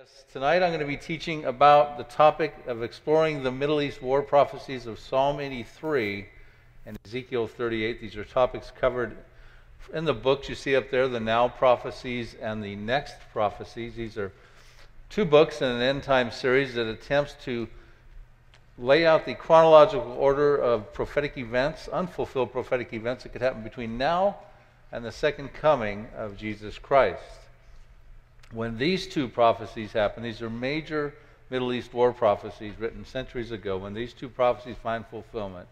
Yes, tonight I'm going to be teaching about the topic of exploring the Middle East war prophecies of Psalm 83 and Ezekiel 38. These are topics covered in the books you see up there, the Now prophecies and the Next prophecies. These are two books in an end time series that attempts to lay out the chronological order of prophetic events, unfulfilled prophetic events that could happen between now and the second coming of Jesus Christ. When these two prophecies happen, these are major Middle East war prophecies written centuries ago. When these two prophecies find fulfillment,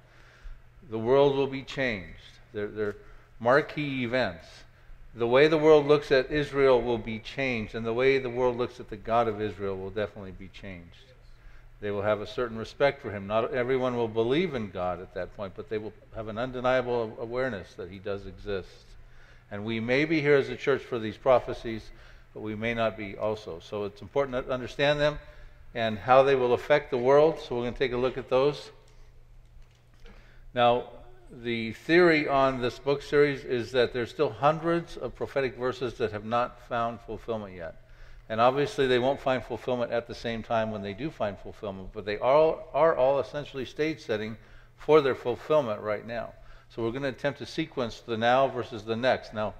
the world will be changed. They're, they're marquee events. The way the world looks at Israel will be changed, and the way the world looks at the God of Israel will definitely be changed. They will have a certain respect for him. Not everyone will believe in God at that point, but they will have an undeniable awareness that he does exist. And we may be here as a church for these prophecies, but we may not be also. So it's important to understand them and how they will affect the world. So we're going to take a look at those. Now, the theory on this book series is that there's still hundreds of prophetic verses that have not found fulfillment yet. And obviously, they won't find fulfillment at the same time when they do find fulfillment, but they are, are all essentially stage setting for their fulfillment right now. So we're going to attempt to sequence the now versus the next. Now,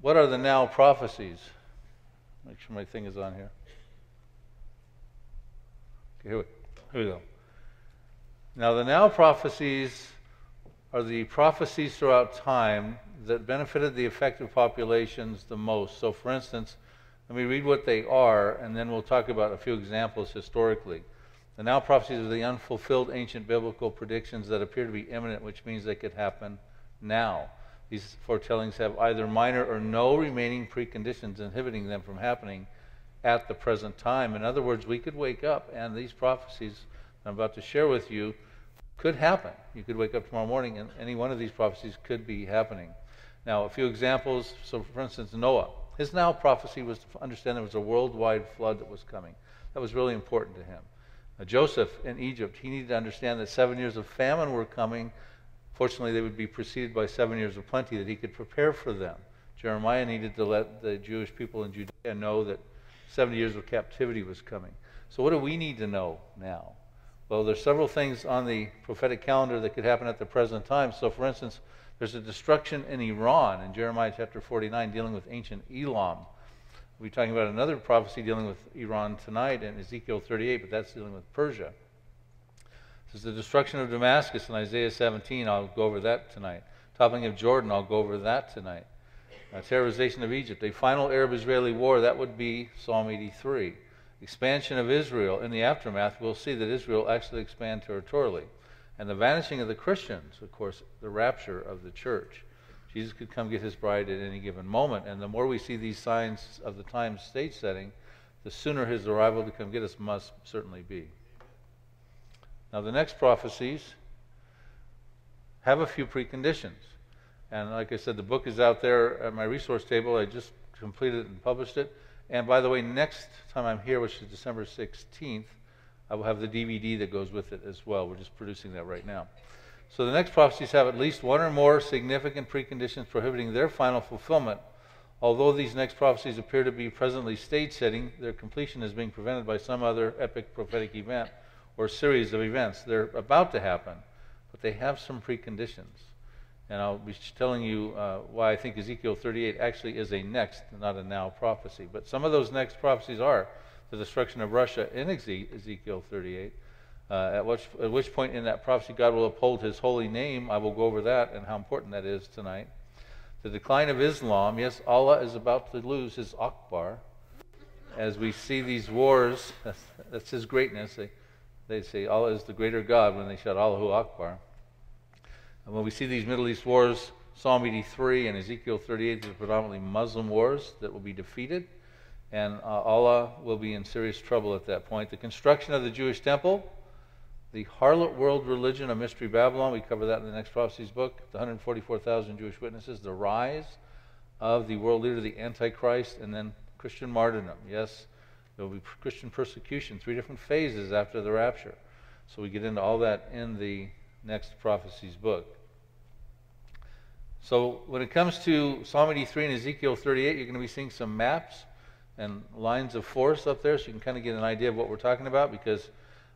what are the now prophecies? Make sure my thing is on here. Okay, here we, here we go. Now, the now prophecies are the prophecies throughout time that benefited the affected populations the most. So, for instance, let me read what they are, and then we'll talk about a few examples historically. The now prophecies are the unfulfilled ancient biblical predictions that appear to be imminent, which means they could happen now. These foretellings have either minor or no remaining preconditions inhibiting them from happening at the present time. In other words, we could wake up and these prophecies I'm about to share with you could happen. You could wake up tomorrow morning and any one of these prophecies could be happening. Now, a few examples. So, for instance, Noah. His now prophecy was to understand there was a worldwide flood that was coming. That was really important to him. Now, Joseph in Egypt, he needed to understand that seven years of famine were coming Fortunately, they would be preceded by seven years of plenty that he could prepare for them. Jeremiah needed to let the Jewish people in Judea know that 70 years of captivity was coming. So, what do we need to know now? Well, there's several things on the prophetic calendar that could happen at the present time. So, for instance, there's a destruction in Iran in Jeremiah chapter 49 dealing with ancient Elam. We'll be talking about another prophecy dealing with Iran tonight in Ezekiel 38, but that's dealing with Persia. This is the destruction of Damascus in Isaiah 17. I'll go over that tonight. Toppling of Jordan, I'll go over that tonight. Uh, terrorization of Egypt, a final Arab Israeli war, that would be Psalm 83. Expansion of Israel. In the aftermath, we'll see that Israel actually expand territorially. And the vanishing of the Christians, of course, the rapture of the church. Jesus could come get his bride at any given moment. And the more we see these signs of the time stage setting, the sooner his arrival to come get us must certainly be. Now, the next prophecies have a few preconditions. And like I said, the book is out there at my resource table. I just completed and published it. And by the way, next time I'm here, which is December 16th, I will have the DVD that goes with it as well. We're just producing that right now. So the next prophecies have at least one or more significant preconditions prohibiting their final fulfillment. Although these next prophecies appear to be presently stage setting, their completion is being prevented by some other epic prophetic event or series of events. They're about to happen, but they have some preconditions. And I'll be telling you uh, why I think Ezekiel 38 actually is a next, not a now prophecy. But some of those next prophecies are the destruction of Russia in Ezekiel 38. Uh, at, which, at which point in that prophecy God will uphold his holy name. I will go over that and how important that is tonight. The decline of Islam. Yes, Allah is about to lose his Akbar. As we see these wars, that's, that's his greatness. They, they say Allah is the greater God when they shout Allahu Akbar. And when we see these Middle East wars, Psalm 83 and Ezekiel 38, these are predominantly Muslim wars that will be defeated. And uh, Allah will be in serious trouble at that point. The construction of the Jewish temple, the harlot world religion of Mystery Babylon, we cover that in the next prophecies book, the 144,000 Jewish witnesses, the rise of the world leader, the Antichrist, and then Christian martyrdom. Yes, there will be Christian persecution, three different phases after the rapture. So we get into all that in the next prophecies book. So when it comes to Psalm 83 and Ezekiel 38, you're going to be seeing some maps. and lines of force up there so you can kind of get an idea of what we're talking about because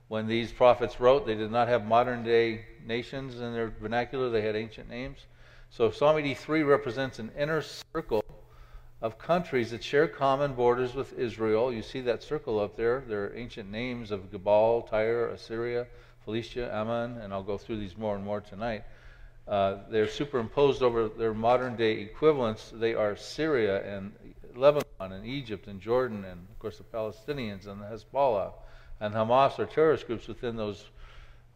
when these prophets wrote, they did not have modern day nations in their vernacular, they had ancient names. So Psalm 83 represents an inner circle of countries that share common borders with Israel. You see that circle up there. There are ancient names of Gebal, Tyre, Assyria, Philistia, Ammon, and I'll go through these more and more tonight. Uh, they're superimposed over their modern day equivalents. They are Syria and Lebanon and Egypt and Jordan and, of course, the Palestinians and the Hezbollah and Hamas are terrorist groups within those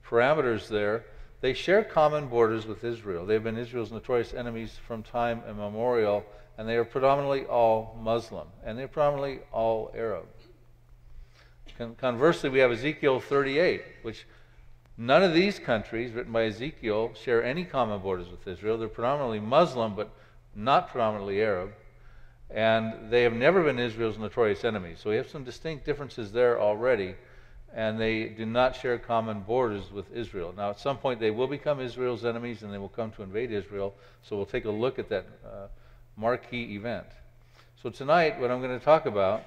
parameters there. They share common borders with Israel. They've been Israel's notorious enemies from time immemorial, and they are predominantly all Muslim, and they're predominantly all Arab. Conversely, we have Ezekiel 38, which None of these countries, written by Ezekiel, share any common borders with Israel. They're predominantly Muslim, but not predominantly Arab. And they have never been Israel's notorious enemies. So we have some distinct differences there already. And they do not share common borders with Israel. Now, at some point, they will become Israel's enemies and they will come to invade Israel. So we'll take a look at that uh, marquee event. So tonight, what I'm going to talk about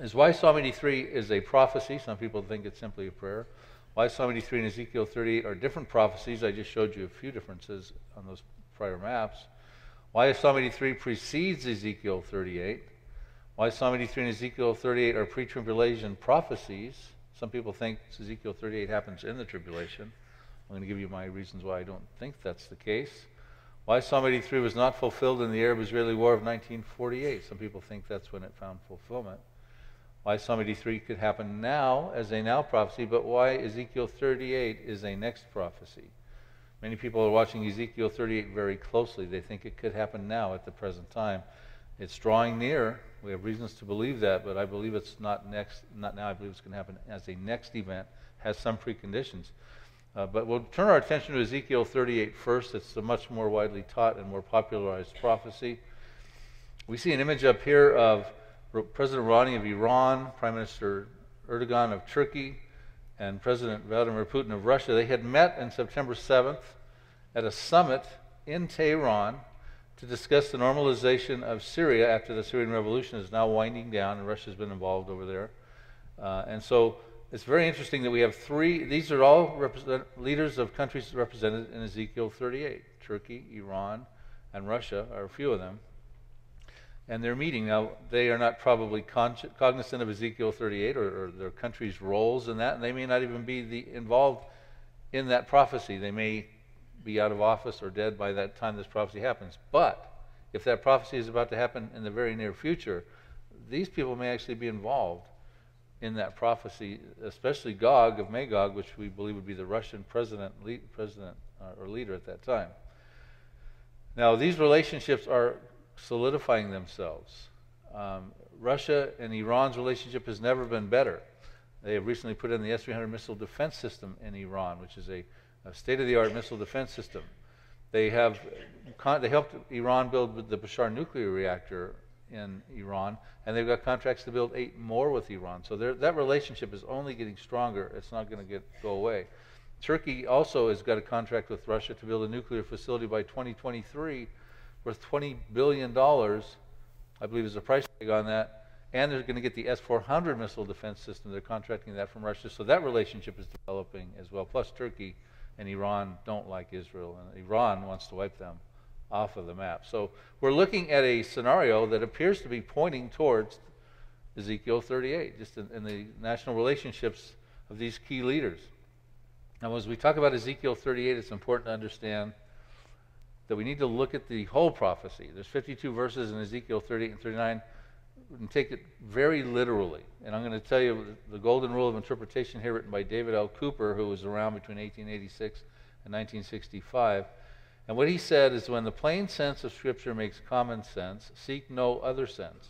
is why Psalm 83 is a prophecy. Some people think it's simply a prayer. Why Psalm 83 and Ezekiel 38 are different prophecies. I just showed you a few differences on those prior maps. Why Psalm 83 precedes Ezekiel 38. Why Psalm 83 and Ezekiel 38 are pre tribulation prophecies. Some people think Ezekiel 38 happens in the tribulation. I'm going to give you my reasons why I don't think that's the case. Why Psalm 83 was not fulfilled in the Arab Israeli War of 1948. Some people think that's when it found fulfillment why Psalm 83 could happen now as a now prophecy, but why Ezekiel 38 is a next prophecy. Many people are watching Ezekiel 38 very closely. They think it could happen now at the present time. It's drawing near. We have reasons to believe that, but I believe it's not next, not now. I believe it's going to happen as a next event, has some preconditions. Uh, but we'll turn our attention to Ezekiel 38 first. It's a much more widely taught and more popularized prophecy. We see an image up here of President Rouhani of Iran, Prime Minister Erdogan of Turkey, and President Vladimir Putin of Russia, they had met on September 7th at a summit in Tehran to discuss the normalization of Syria after the Syrian revolution is now winding down, and Russia's been involved over there. Uh, and so it's very interesting that we have three, these are all leaders of countries represented in Ezekiel 38 Turkey, Iran, and Russia are a few of them and they're meeting. Now, they are not probably cognizant of Ezekiel 38 or, or, their country's roles in that, and they may not even be the, involved in that prophecy. They may be out of office or dead by that time this prophecy happens. But if that prophecy is about to happen in the very near future, these people may actually be involved in that prophecy, especially Gog of Magog, which we believe would be the Russian president, president uh, or leader at that time. Now, these relationships are solidifying themselves. Um, Russia and Iran's relationship has never been better. They have recently put in the S 300 missile defense system in Iran, which is a, a state of the art missile defense system. They have they helped Iran build the Bushehr nuclear reactor in Iran, and they've got contracts to build eight more with Iran. So that relationship is only getting stronger. It's not going to go away. Turkey also has got a contract with Russia to build a nuclear facility by 2023 worth $20 billion, I believe is the price tag on that. And they're going to get the S 400 missile defense system. They're contracting that from Russia. So that relationship is developing as well. Plus, Turkey and Iran don't like Israel, and Iran wants to wipe them off of the map. So we're looking at a scenario that appears to be pointing towards Ezekiel 38, just in, in the national relationships of these key leaders. Now, as we talk about Ezekiel 38, it's important to understand that we need to look at the whole prophecy. There's 52 verses in Ezekiel 38 and 39 and take it very literally. And I'm going to tell you the golden rule of interpretation here, written by David L. Cooper, who was around between 1886 and 1965. And what he said is when the plain sense of Scripture makes common sense, seek no other sense.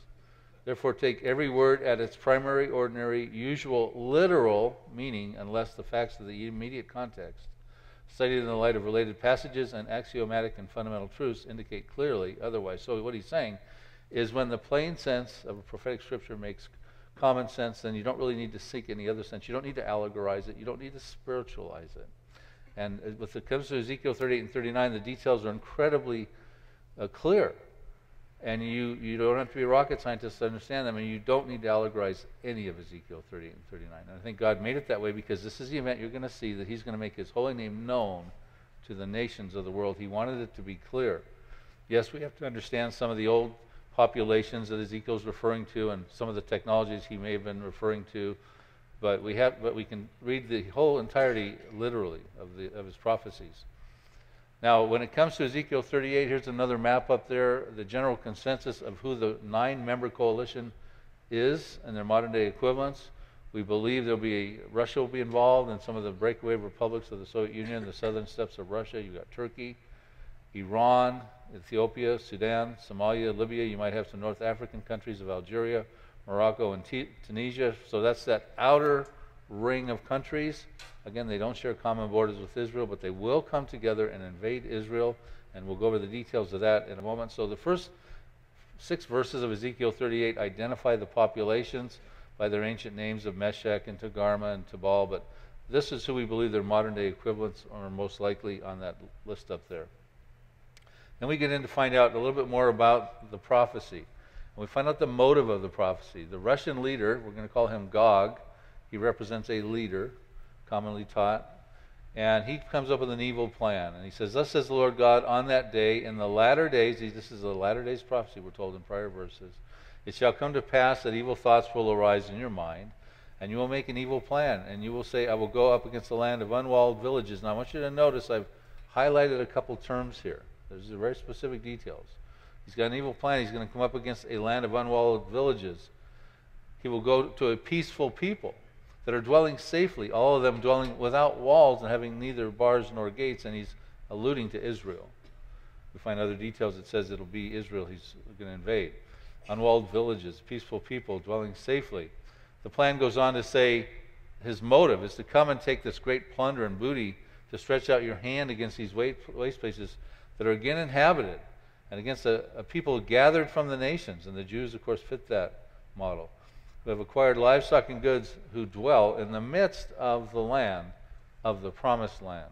Therefore, take every word at its primary, ordinary, usual, literal meaning, unless the facts of the immediate context studied in the light of related passages and axiomatic and fundamental truths indicate clearly otherwise. So, what he's saying is when the plain sense of a prophetic scripture makes common sense, then you don't really need to seek any other sense. You don't need to allegorize it, you don't need to spiritualize it. And with it comes to Ezekiel 38 and 39, the details are incredibly uh, clear. And you, you don't have to be a rocket scientist to understand them, and you don't need to allegorize any of Ezekiel 38 and 39. And I think God made it that way because this is the event you're going to see that He's going to make His holy name known to the nations of the world. He wanted it to be clear. Yes, we have to understand some of the old populations that Ezekiel's referring to and some of the technologies he may have been referring to, but we have but we can read the whole entirety literally of the of his prophecies. Now, when it comes to Ezekiel 38, here's another map up there, the general consensus of who the nine member coalition is and their modern day equivalents. We believe there'll be Russia will be involved and some of the breakaway republics of the Soviet Union, the southern steppes of Russia. You've got Turkey, Iran, Ethiopia, Sudan, Somalia, Libya. You might have some North African countries of Algeria, Morocco, and T- Tunisia. So that's that outer ring of countries. Again, they don't share common borders with Israel, but they will come together and invade Israel, and we'll go over the details of that in a moment. So the first six verses of Ezekiel 38 identify the populations by their ancient names of Meshech and Togarmah and Tubal, but this is who we believe their modern day equivalents are most likely on that list up there. Then we get in to find out a little bit more about the prophecy. And we find out the motive of the prophecy. The Russian leader, we're going to call him Gog, he represents a leader commonly taught. And he comes up with an evil plan. And he says, Thus says the Lord God, on that day, in the latter days, this is the latter days prophecy we're told in prior verses, it shall come to pass that evil thoughts will arise in your mind, and you will make an evil plan. And you will say, I will go up against the land of unwalled villages. Now I want you to notice I've highlighted a couple terms here. There's very specific details. He's got an evil plan. He's going to come up against a land of unwalled villages. He will go to a peaceful people that are dwelling safely, all of them dwelling without walls and having neither bars nor gates, and he's alluding to Israel. We find other details that says it'll be Israel he's going to invade. Unwalled villages, peaceful people dwelling safely. The plan goes on to say his motive is to come and take this great plunder and booty, to stretch out your hand against these waste places that are again inhabited, and against a, a people gathered from the nations. And the Jews, of course, fit that model who have acquired livestock and goods, who dwell in the midst of the land of the promised land.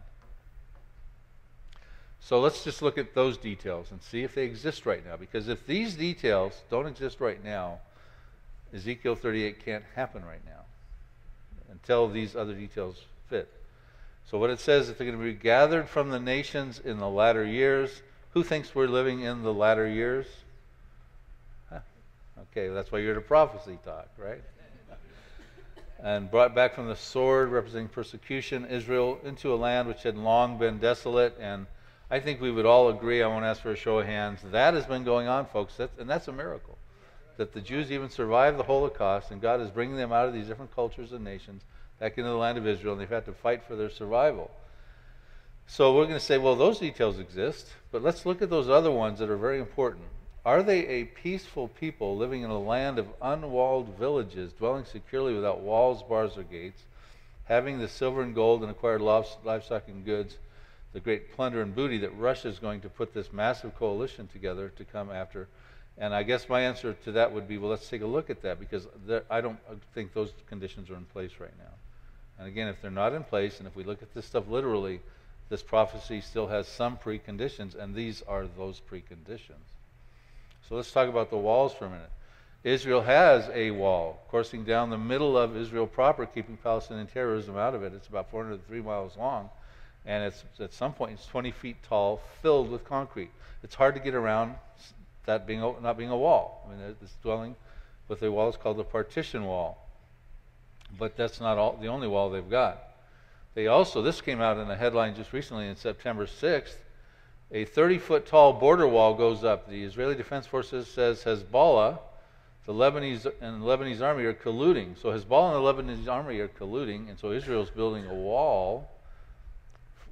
So let's just look at those details and see if they exist right now. Because if these details don't exist right now, Ezekiel 38 can't happen right now until these other details fit. So what it says is they're going to be gathered from the nations in the latter years. Who thinks we're living in the latter years? Okay, that's why you're to prophecy talk, right? and brought back from the sword, representing persecution, Israel into a land which had long been desolate. And I think we would all agree, I won't ask for a show of hands, that has been going on, folks. That's, and that's a miracle. That the Jews even survived the Holocaust, and God is bringing them out of these different cultures and nations back into the land of Israel, and they've had to fight for their survival. So we're going to say, well, those details exist, but let's look at those other ones that are very important. Are they a peaceful people living in a land of unwalled villages, dwelling securely without walls, bars, or gates, having the silver and gold and acquired livestock and goods, the great plunder and booty that Russia is going to put this massive coalition together to come after? And I guess my answer to that would be, well, let's take a look at that because there, I don't think those conditions are in place right now. And again, if they're not in place, and if we look at this stuff literally, this prophecy still has some preconditions, and these are those preconditions. So let's talk about the walls for a minute. Israel has a wall coursing down the middle of Israel proper, keeping Palestinian terrorism out of it. It's about 403 miles long, and it's at some point it's 20 feet tall, filled with concrete. It's hard to get around that being not being a wall. I mean, this dwelling with a wall is called the partition wall, but that's not all, the only wall they've got. They also this came out in a headline just recently in September 6th a 30 foot tall border wall goes up. The Israeli Defense Forces says Hezbollah, the Lebanese and the Lebanese army are colluding. So Hezbollah and the Lebanese army are colluding, and so Israel's building a wall.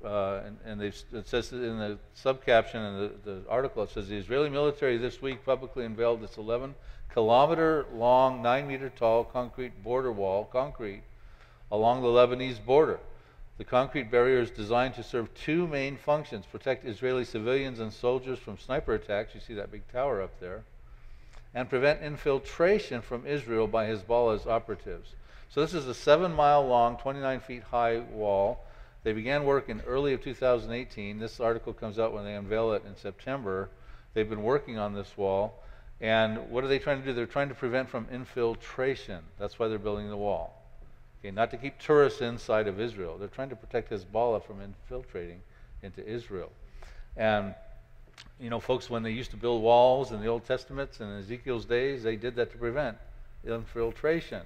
Uh, and, and it says in the subcaption in the, the article, it says the Israeli military this week publicly unveiled its 11 kilometer long, 9 meter tall concrete border wall, concrete, along the Lebanese border. The concrete barrier is designed to serve two main functions protect Israeli civilians and soldiers from sniper attacks. You see that big tower up there. And prevent infiltration from Israel by Hezbollah's operatives. So, this is a seven mile long, 29 feet high wall. They began work in early of 2018. This article comes out when they unveil it in September. They've been working on this wall. And what are they trying to do? They're trying to prevent from infiltration. That's why they're building the wall. Okay, not to keep tourists inside of Israel. They're trying to protect Hezbollah from infiltrating into Israel. And you know, folks, when they used to build walls in the Old Testaments and Ezekiel's days, they did that to prevent infiltration.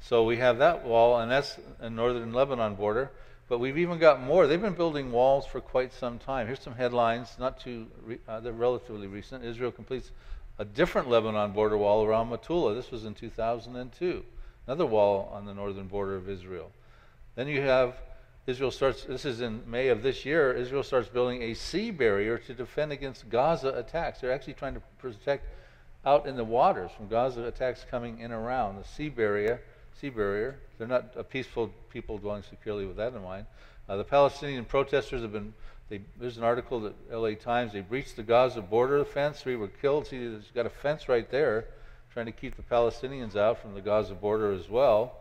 So we have that wall, and that's a northern Lebanon border. But we've even got more. They've been building walls for quite some time. Here's some headlines, not too, re- uh, they're relatively recent. Israel completes a different Lebanon border wall around Metula. This was in 2002. Another wall on the northern border of Israel. Then you have Israel starts, this is in May of this year, Israel starts building a sea barrier to defend against Gaza attacks. They're actually trying to protect out in the waters from Gaza attacks coming in around. The sea barrier sea barrier. They're not a peaceful people dwelling securely with that in mind. Uh, the Palestinian protesters have been. They, there's an article that L.A. Times. They breached the Gaza border fence. Three were killed. See, there's got a fence right there, trying to keep the Palestinians out from the Gaza border as well.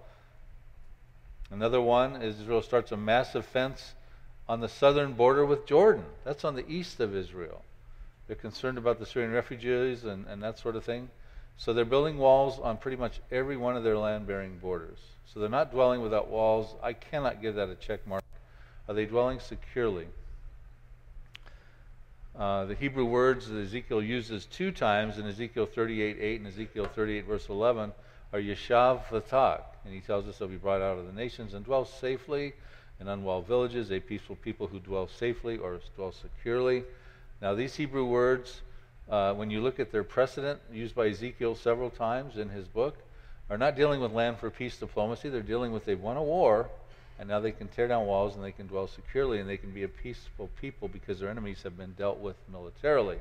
Another one is Israel starts a massive fence on the southern border with Jordan. That's on the east of Israel. They're concerned about the Syrian refugees and, and that sort of thing. So they're building walls on pretty much every one of their land bearing borders. So they're not dwelling without walls. I cannot give that a check mark. Are they dwelling securely? Uh, the Hebrew words that Ezekiel uses two times in Ezekiel 38 8 and Ezekiel 38 verse 11 are Yeshav Vatak. And he tells us they'll be brought out of the nations and dwell safely in unwalled villages, a peaceful people who dwell safely or dwell securely. Now, these Hebrew words uh, when you look at their precedent used by Ezekiel several times in his book, are not dealing with land for peace diplomacy. They're dealing with they've won a war, and now they can tear down walls and they can dwell securely and they can be a peaceful people because their enemies have been dealt with militarily.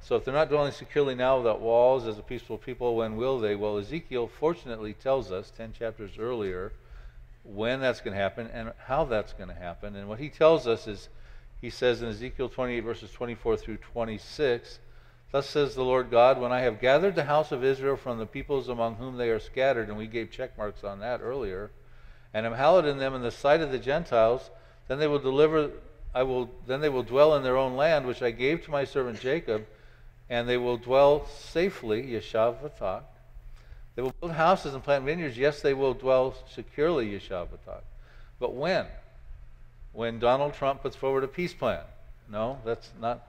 So if they're not dwelling securely now without walls as a peaceful people, when will they? Well, Ezekiel fortunately tells us 10 chapters earlier when that's going to happen and how that's going to happen. And what he tells us is, he says in Ezekiel 28, verses 24 through 26, Thus says the Lord God, when I have gathered the house of Israel from the peoples among whom they are scattered, and we gave check marks on that earlier, and am hallowed in them in the sight of the Gentiles, then they will deliver I will then they will dwell in their own land, which I gave to my servant Jacob, and they will dwell safely, Yeshav Vatak. They will build houses and plant vineyards. Yes, they will dwell securely, Yeshav Vatak. But when? When Donald Trump puts forward a peace plan. No, that's not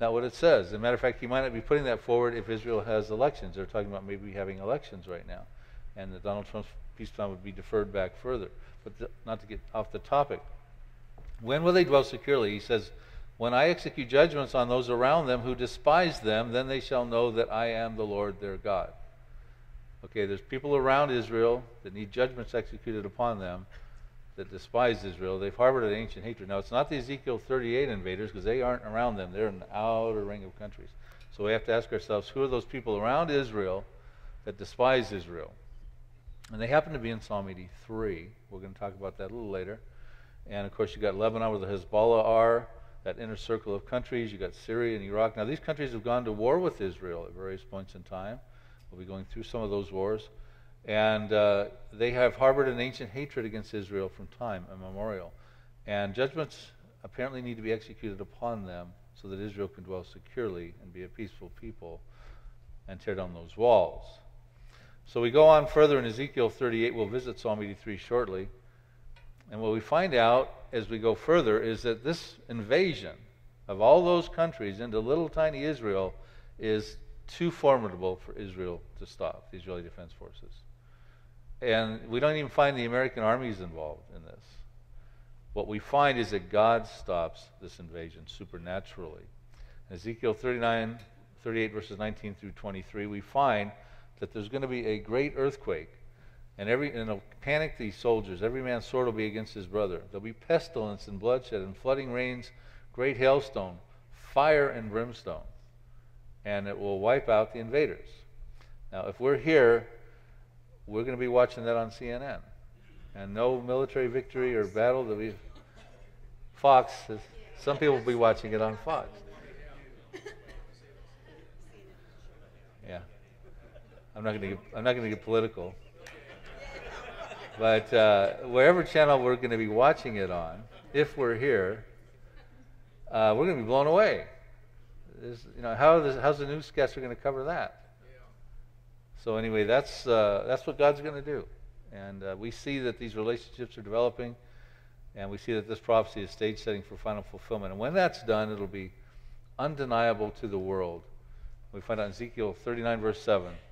not what it says. As a matter of fact, he might not be putting that forward if Israel has elections. They're talking about maybe having elections right now, and that Donald Trump's peace would be deferred back further. But th- not to get off the topic. When will they dwell securely? He says, When I execute judgments on those around them who despise them, then they shall know that I am the Lord their God. Okay, there's people around Israel that need judgments executed upon them that despise Israel. They've harbored an ancient hatred. Now, it's not the Ezekiel 38 invaders because they aren't around them. They're in the outer ring of countries. So we have to ask ourselves who are those people around Israel that despise Israel? And they happen to be in Psalm 83. We're going to talk about that a little later. And of course, you've got Lebanon where the Hezbollah are, that inner circle of countries. You've got Syria and Iraq. Now, these countries have gone to war with Israel at various points in time. We'll be going through some of those wars. And uh, they have harbored an ancient hatred against Israel from time immemorial. And judgments apparently need to be executed upon them so that Israel can dwell securely and be a peaceful people and tear down those walls. So we go on further in Ezekiel 38. We'll visit Psalm 83 shortly. And what we find out as we go further is that this invasion of all those countries into little tiny Israel is too formidable for Israel to stop, the Israeli Defense Forces. And we don't even find the American armies involved in this. What we find is that God stops this invasion supernaturally. In Ezekiel 39, 38, verses 19 through 23, we find that there's going to be a great earthquake. And, every, and it'll panic these soldiers. Every man's sword will be against his brother. There'll be pestilence and bloodshed and flooding rains, great hailstone, fire and brimstone. And it will wipe out the invaders. Now, if we're here we're going to be watching that on CNN. And no military victory or battle that we. Fox, some people will be watching it on Fox. Yeah. I'm not going to get, I'm not going to get political. But uh, wherever channel we're going to be watching it on, if we're here, uh, we're going to be blown away. is, you know, how how is, how's the newscaster going to cover that? So anyway, that's uh, that's what God's going to do, and uh, we see that these relationships are developing, and we see that this prophecy is stage setting for final fulfillment. And when that's done, it'll be undeniable to the world. We find out in Ezekiel 39 verse 7 that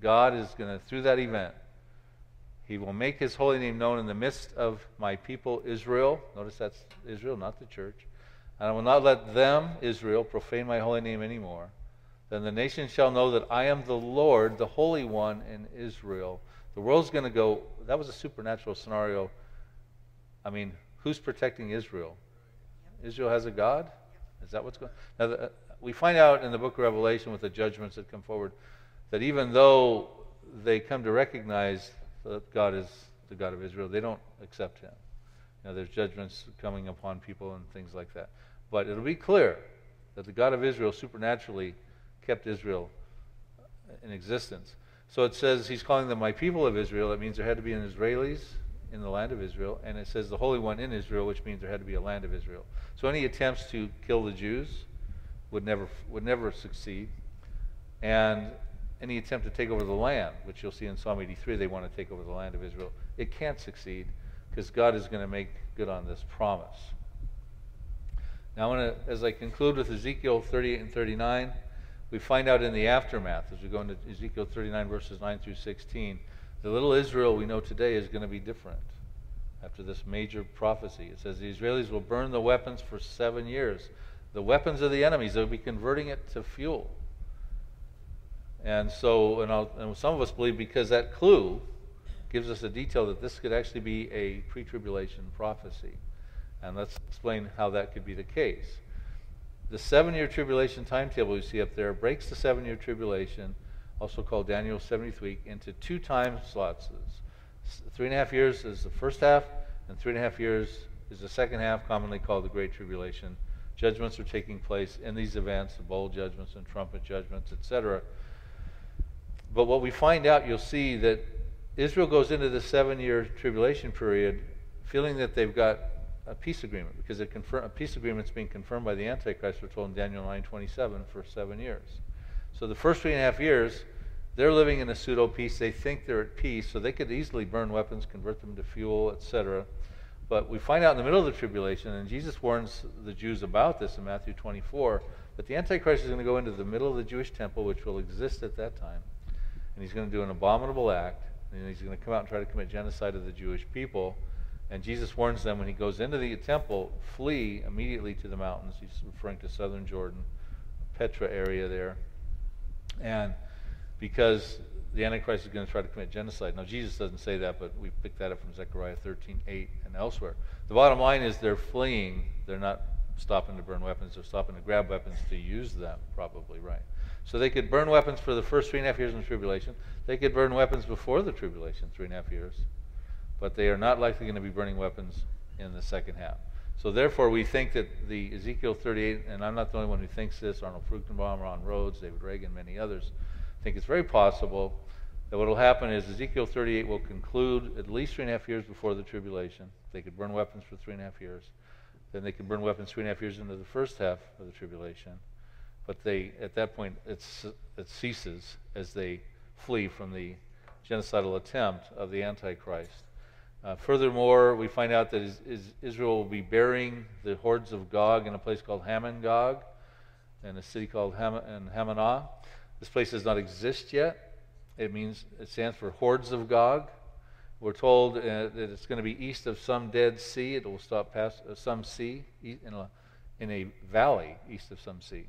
God is going to through that event, He will make His holy name known in the midst of my people Israel. Notice that's Israel, not the church. And I will not let them, Israel, profane my holy name anymore. Then the nations shall know that I am the Lord, the Holy One in Israel. The world's going to go, that was a supernatural scenario. I mean, who's protecting Israel? Israel has a God? Is that what's going Now, the, uh, we find out in the book of Revelation with the judgments that come forward that even though they come to recognize that God is the God of Israel, they don't accept Him. You know, there's judgments coming upon people and things like that. But it'll be clear that the God of Israel supernaturally kept Israel in existence. So it says he's calling them my people of Israel. That means there had to be an Israelis in the land of Israel. And it says the Holy One in Israel, which means there had to be a land of Israel. So any attempts to kill the Jews would never, would never succeed. And any attempt to take over the land, which you'll see in Psalm 83, they want to take over the land of Israel, it can't succeed because God is going to make good on this promise. Now, I as I conclude with Ezekiel 38 and 39, we find out in the aftermath, as we go into Ezekiel 39, verses 9 through 16, the little Israel we know today is going to be different after this major prophecy. It says the Israelis will burn the weapons for seven years. The weapons of the enemies, they'll be converting it to fuel. And so, and, and some of us believe because that clue gives us a detail that this could actually be a pre tribulation prophecy. And let's explain how that could be the case. The seven year tribulation timetable you see up there breaks the seven year tribulation, also called Daniel's 70th week, into two time slots. Three and a half years is the first half, and three and a half years is the second half, commonly called the Great Tribulation. Judgments are taking place in these events, the bowl judgments and trumpet judgments, etc. But what we find out, you'll see that Israel goes into the seven year tribulation period feeling that they've got a peace agreement because a, peace agreement is being confirmed by the Antichrist, we're told in Daniel 9:27, for seven years. So the first three and a half years, they're living in a pseudo peace. They think they're at peace, so they could easily burn weapons, convert them to fuel, etc. But we find out in the middle of the tribulation, and Jesus warns the Jews about this in Matthew 24, that the Antichrist is going to go into the middle of the Jewish temple, which will exist at that time, and he's going to do an abominable act, and he's going to come out and try to commit genocide of the Jewish people and Jesus warns them when he goes into the temple, flee immediately to the mountains. He's referring to southern Jordan, Petra area there. And because the Antichrist is going to try to commit genocide. Now, Jesus doesn't say that, but we picked that up from Zechariah 13, 8, and elsewhere. The bottom line is they're fleeing. They're not stopping to burn weapons. They're stopping to grab weapons to use them, probably, right? So they could burn weapons for the first three and a half years in the tribulation. They could burn weapons before the tribulation, three and a half years but they are not likely going to be burning weapons in the second half. So therefore, we think that the Ezekiel 38, and I'm not the only one who thinks this, Arnold Fruchtenbaum, Ron Rhodes, David Reagan, many others, think it's very possible that what will happen is Ezekiel 38 will conclude at least three and a half years before the tribulation. They could burn weapons for three and a half years. Then they could burn weapons three and a half years into the first half of the tribulation. But they, at that point, it ceases as they flee from the genocidal attempt of the Antichrist. Uh, furthermore, we find out that is, is Israel will be burying the hordes of Gog in a place called Hamon Gog, in a city called Ham- in Hamonah. This place does not exist yet. It means it stands for hordes of Gog. We're told uh, that it's going to be east of some dead sea. It will stop past uh, some sea in a, in a valley east of some sea.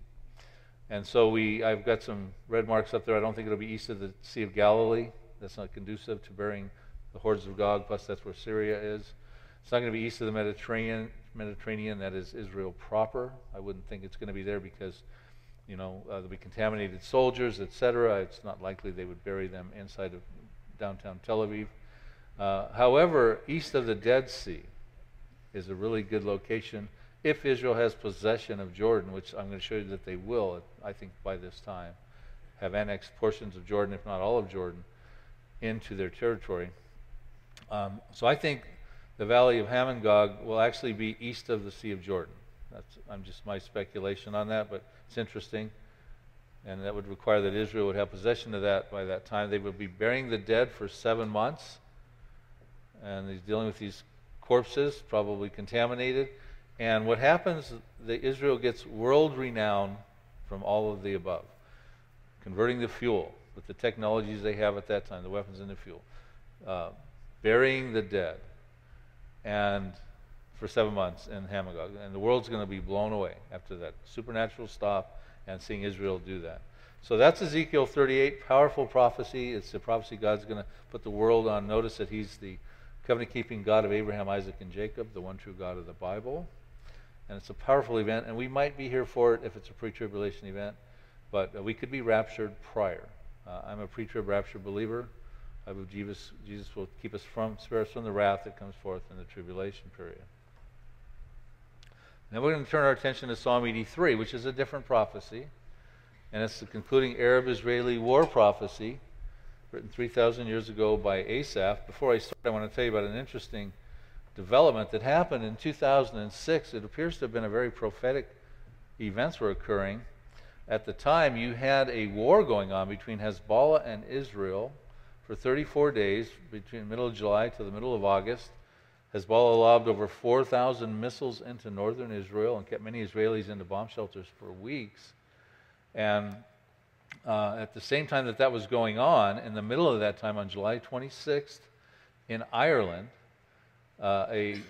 And so we, I've got some red marks up there. I don't think it'll be east of the Sea of Galilee. That's not conducive to burying the hordes of Gog, plus that's where Syria is. It's not going to be east of the Mediterranean. Mediterranean, that is Israel proper. I wouldn't think it's going to be there because, you know, uh, there'll be contaminated soldiers, etc. It's not likely they would bury them inside of downtown Tel Aviv. Uh, however, east of the Dead Sea is a really good location if Israel has possession of Jordan, which I'm going to show you that they will, I think, by this time, have annexed portions of Jordan, if not all of Jordan, into their territory. Um, so I think the valley of Hamon Gog will actually be east of the Sea of Jordan. That's I'm just my speculation on that, but it's interesting. And that would require that Israel would have possession of that by that time. They would be burying the dead for seven months. And he's dealing with these corpses, probably contaminated. And what happens, the Israel gets world renown from all of the above. Converting the fuel with the technologies they have at that time, the weapons and the fuel. Uh, burying the dead. And for seven months in Hamon Gog. And the world's going to be blown away after that supernatural stop and seeing Israel do that. So that's Ezekiel 38, powerful prophecy. It's a prophecy God's going to put the world on notice that He's the covenant keeping God of Abraham, Isaac, and Jacob, the one true God of the Bible. And it's a powerful event, and we might be here for it if it's a pre tribulation event, but uh, we could be raptured prior. Uh, I'm a pre trib rapture believer. I believe Jesus, Jesus will keep us from, spare us from the wrath that comes forth in the tribulation period. Now we're going to turn our attention to Psalm 83, which is a different prophecy. And it's the concluding Arab Israeli war prophecy written 3,000 years ago by Asaph. Before I start, I want to tell you about an interesting development that happened in 2006. It appears to have been a very prophetic events were occurring. At the time, you had a war going on between Hezbollah and Israel for 34 days, between the middle of July to the middle of August. Hezbollah lobbed over 4,000 missiles into northern Israel and kept many Israelis into bomb shelters for weeks. And uh, at the same time that that was going on, in the middle of that time, on July 26th, in Ireland, uh, a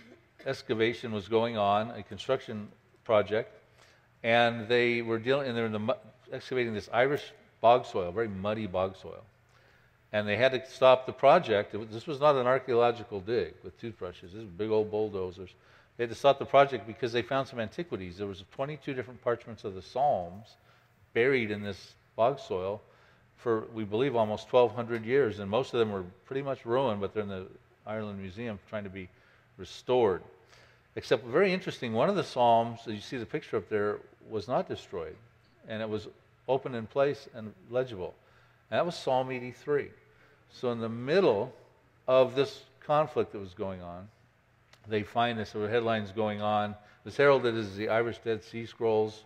excavation was going on, a construction project, and they were dealing, and they were the, excavating this Irish bog soil, very muddy bog soil and they had to stop the project. This was not an archaeological dig with toothbrushes. This was big old bulldozers. They had to stop the project because they found some antiquities. There was 22 different parchments of the Psalms buried in this bog soil for, we believe, almost 1,200 years, and most of them were pretty much ruined, but they're in the Ireland Museum trying to be restored. Except, very interesting, one of the Psalms, as you see the picture up there, was not destroyed, and it was open in place and legible. And that was Psalm 83. So, in the middle of this conflict that was going on, they find this. There were headlines going on. This heralded as the Irish Dead Sea Scrolls.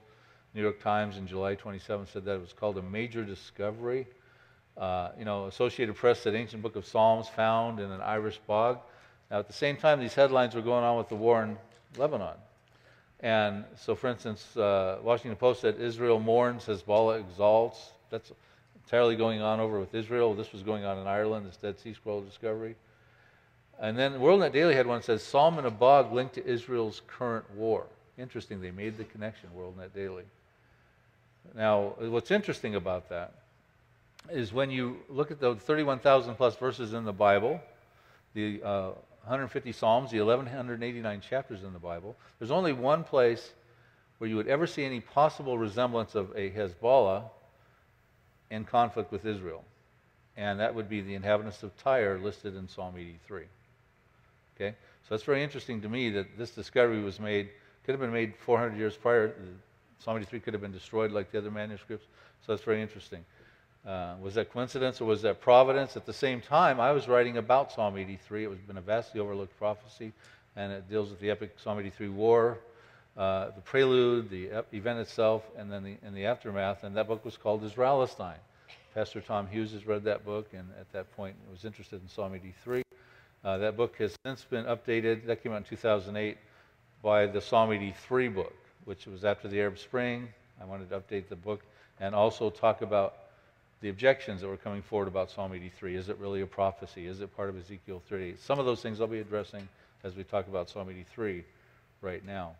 New York Times in July 27 said that it was called a major discovery. Uh, you know, Associated Press said ancient book of Psalms found in an Irish bog. Now, at the same time, these headlines were going on with the war in Lebanon. And so, for instance, uh, Washington Post said Israel mourns, Hezbollah exalts. That's entirely going on over with Israel. This was going on in Ireland, this Dead Sea Scroll discovery. And then WorldNet Daily had one that says Psalm in a bog linked to Israel's current war. Interesting, they made the connection, WorldNet Daily. Now, what's interesting about that is when you look at the 31,000 plus verses in the Bible, the uh, 150 Psalms, the 1,189 chapters in the Bible, there's only one place where you would ever see any possible resemblance of a Hezbollah in conflict with Israel. And that would be the inhabitants of Tyre listed in Psalm 83. Okay? So that's very interesting to me that this discovery was made, could have been made 400 years prior. Psalm 83 could have been destroyed like the other manuscripts. So that's very interesting. Uh, was that coincidence or was that providence? At the same time, I was writing about Psalm 83. It was been a vastly overlooked prophecy, and it deals with the epic Psalm 83 war uh, the prelude, the event itself, and then the, in the aftermath. And that book was called Isralestine. Pastor Tom Hughes has read that book, and at that point was interested in Psalm 83. Uh, that book has since been updated. That came out in 2008 by the Psalm 83 book, which was after the Arab Spring. I wanted to update the book and also talk about the objections that were coming forward about Psalm 83. Is it really a prophecy? Is it part of Ezekiel 38? Some of those things I'll be addressing as we talk about Psalm 83 right now.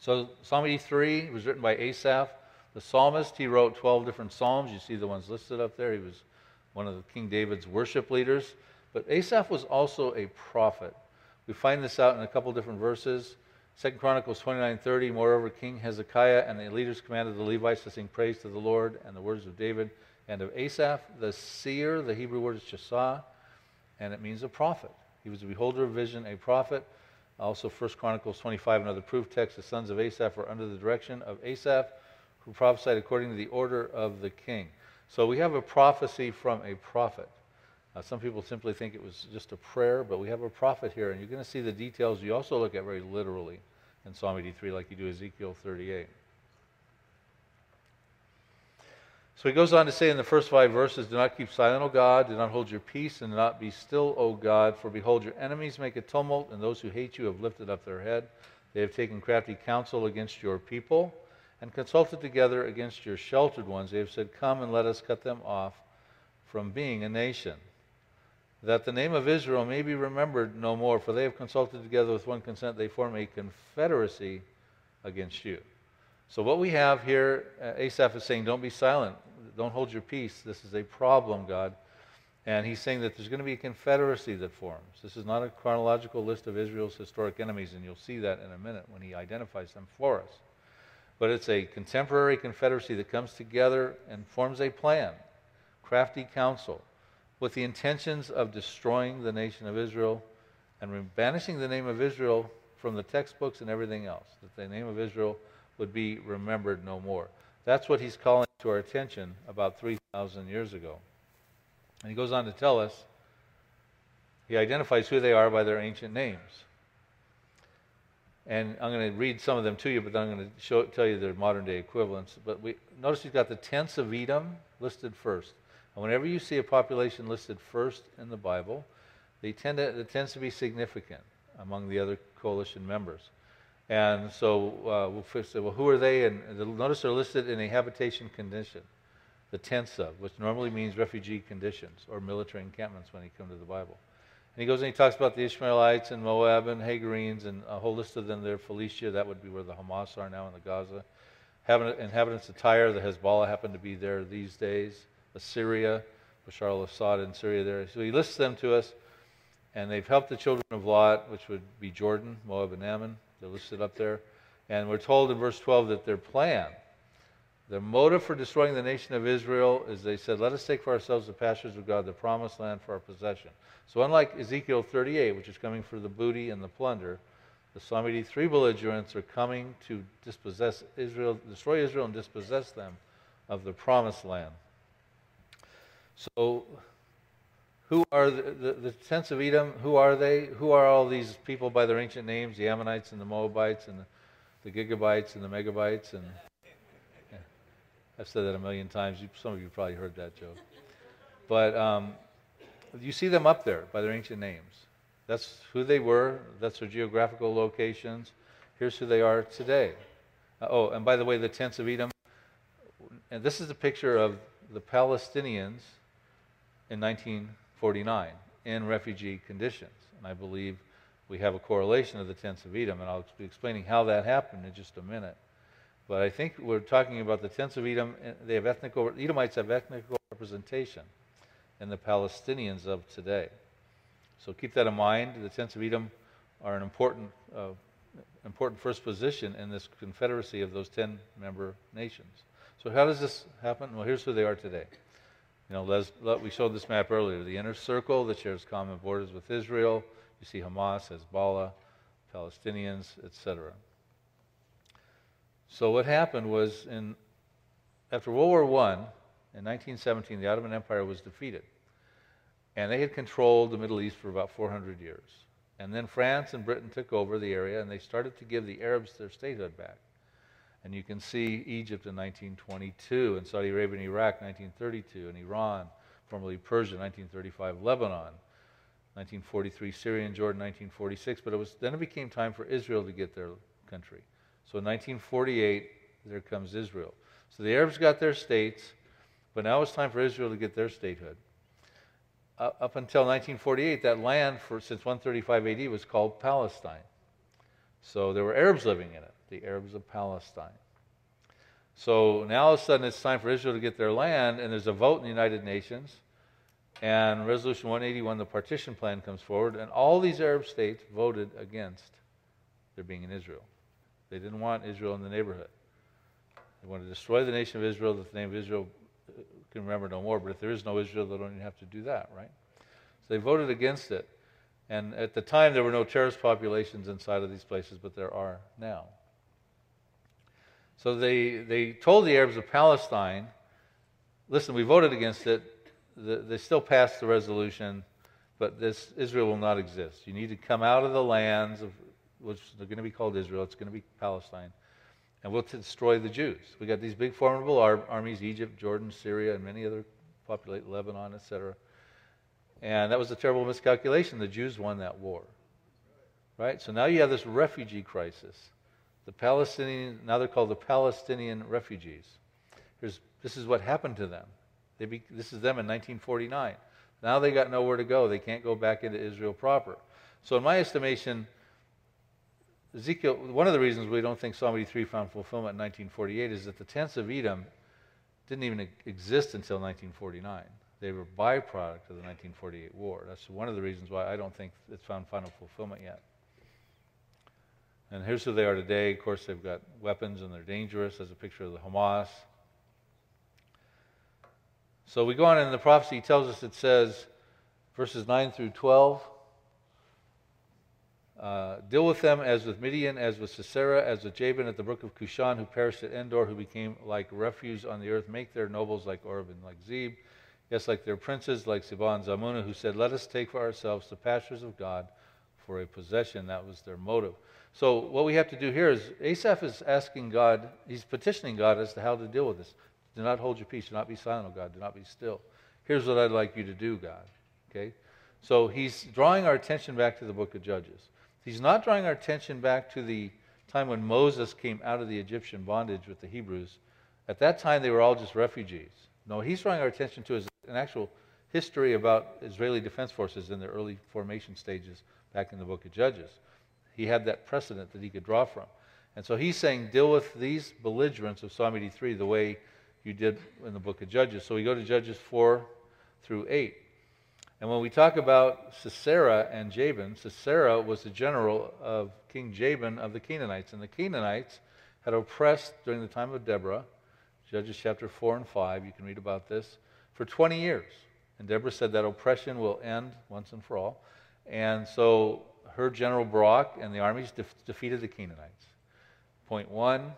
So Psalm 83 was written by Asaph, the psalmist. He wrote 12 different psalms. You see the ones listed up there. He was one of King David's worship leaders. But Asaph was also a prophet. We find this out in a couple different verses. Second Chronicles 29:30. Moreover, King Hezekiah and the leaders commanded the Levites to sing praise to the Lord and the words of David and of Asaph, the seer. The Hebrew word is chasah, and it means a prophet. He was a beholder of vision, a prophet. Also, 1 Chronicles 25, another proof text. The sons of Asaph were under the direction of Asaph, who prophesied according to the order of the king. So we have a prophecy from a prophet. Uh, some people simply think it was just a prayer, but we have a prophet here, and you're going to see the details you also look at very literally in Psalm 83 like you do Ezekiel 38. So he goes on to say in the first five verses Do not keep silent, O God, do not hold your peace, and do not be still, O God, for behold, your enemies make a tumult, and those who hate you have lifted up their head. They have taken crafty counsel against your people, and consulted together against your sheltered ones. They have said, Come and let us cut them off from being a nation, that the name of Israel may be remembered no more, for they have consulted together with one consent, they form a confederacy against you. So, what we have here, uh, Asaph is saying, Don't be silent. Don't hold your peace. This is a problem, God. And he's saying that there's going to be a confederacy that forms. This is not a chronological list of Israel's historic enemies, and you'll see that in a minute when he identifies them for us. But it's a contemporary confederacy that comes together and forms a plan, crafty counsel, with the intentions of destroying the nation of Israel and banishing the name of Israel from the textbooks and everything else, that the name of Israel would be remembered no more. That's what he's calling to our attention about 3,000 years ago. And he goes on to tell us, he identifies who they are by their ancient names. And I'm going to read some of them to you, but then I'm going to show, tell you their modern day equivalents. But we, notice he's got the tents of Edom listed first. And whenever you see a population listed first in the Bible, they tend to, it tends to be significant among the other coalition members. And so uh, we'll say, well, who are they? And notice they're listed in a habitation condition, the tents of, which normally means refugee conditions or military encampments when you come to the Bible. And he goes and he talks about the Ishmaelites and Moab and Hagarenes and a whole list of them there. Philistia, that would be where the Hamas are now in the Gaza. Inhabitants of Tyre, the Hezbollah happen to be there these days. Assyria, Bashar al-Assad in Syria there. So he lists them to us. And they've helped the children of Lot, which would be Jordan, Moab, and Ammon. They're listed up there. And we're told in verse 12 that their plan, their motive for destroying the nation of Israel is they said, Let us take for ourselves the pastures of God, the promised land for our possession. So, unlike Ezekiel 38, which is coming for the booty and the plunder, the Psalm 83 belligerents are coming to dispossess Israel, destroy Israel, and dispossess them of the promised land. So, who are the, the, the tents of Edom? Who are they? Who are all these people by their ancient names? The Ammonites and the Moabites and the, the Gigabites and the Megabites and yeah, I've said that a million times. Some of you probably heard that joke. But um, you see them up there by their ancient names. That's who they were. That's their geographical locations. Here's who they are today. Uh, oh, and by the way, the tents of Edom. And this is a picture of the Palestinians in 19. 49 in refugee conditions. And I believe we have a correlation of the tents of Edom, and I'll be explaining how that happened in just a minute. But I think we're talking about the tents of Edom. They have ethnic, Edomites have ethnic representation in the Palestinians of today. So keep that in mind. The tents of Edom are an important, uh, important first position in this confederacy of those 10 member nations. So how does this happen? Well, here's who they are today. You know, Les, we showed this map earlier. The inner circle that shares common borders with Israel. You see Hamas, Hezbollah, Palestinians, etc. So what happened was in after World War I, in 1917, the Ottoman Empire was defeated. And they had controlled the Middle East for about 400 years. And then France and Britain took over the area, and they started to give the Arabs their statehood back. And you can see Egypt in 1922, and Saudi Arabia and Iraq 1932, and Iran, formerly Persia 1935, Lebanon 1943, Syria and Jordan 1946. But it was then it became time for Israel to get their country. So in 1948, there comes Israel. So the Arabs got their states, but now it's time for Israel to get their statehood. Uh, up until 1948, that land for since 135 AD was called Palestine. So there were Arabs living in it the Arabs of Palestine. So now all of a sudden it's time for Israel to get their land, and there's a vote in the United Nations. And Resolution 181, the partition plan, comes forward, and all these Arab states voted against there being in Israel. They didn't want Israel in the neighborhood. They want to destroy the nation of Israel, that the name of Israel uh, can remember no more. But if there is no Israel, they don't even have to do that, right? So they voted against it. And at the time, there were no terrorist populations inside of these places, but there are now. So they, they told the Arabs of Palestine, listen, we voted against it. they still passed the resolution, but this Israel will not exist. You need to come out of the lands of which are going to be called Israel. It's going to be Palestine. And we'll destroy the Jews. We got these big formidable ar- armies Egypt, Jordan, Syria, and many other populate Lebanon, etc. And that was a terrible miscalculation. The Jews won that war. Right? So now you have this refugee crisis. The Palestinian, now they're called the Palestinian refugees. Here's, this is what happened to them. Be, this is them in 1949. Now they got nowhere to go. They can't go back into Israel proper. So, in my estimation, Ezekiel, one of the reasons we don't think Psalm 83 found fulfillment in 1948 is that the tents of Edom didn't even exist until 1949. They were byproduct of the 1948 war. That's one of the reasons why I don't think it's found final fulfillment yet. And here's who they are today. Of course, they've got weapons and they're dangerous. There's a picture of the Hamas. So we go on and the prophecy, tells us it says, verses 9 through 12. Uh, deal with them as with Midian, as with Sisera, as with Jabin at the brook of Kishon, who perished at Endor, who became like refuse on the earth. Make their nobles like Oreb and like Zeb. Yes, like their princes, like Zebah and Zalmunna, who said, Let us take for ourselves the pastures of God for a possession. That was their motive. So, what we have to do here is Asaph is asking God, he's petitioning God as to how to deal with this. Do not hold your peace. Do not be silent, O God. Do not be still. Here's what I'd like you to do, God. Okay? So, he's drawing our attention back to the book of Judges. He's not drawing our attention back to the time when Moses came out of the Egyptian bondage with the Hebrews. At that time, they were all just refugees. No, he's drawing our attention to an actual history about Israeli defense forces in their early formation stages back in the book of Judges. He had that precedent that he could draw from. And so he's saying, deal with these belligerents of Psalm 83 the way you did in the book of Judges. So we go to Judges 4 through 8. And when we talk about Sisera and Jabin, Sisera was the general of King Jabin of the Canaanites. And the Canaanites had oppressed during the time of Deborah, Judges chapter 4 and 5, you can read about this, for 20 years. And Deborah said that oppression will end once and for all. And so her general Barak and the armies de- defeated the Canaanites. Point one,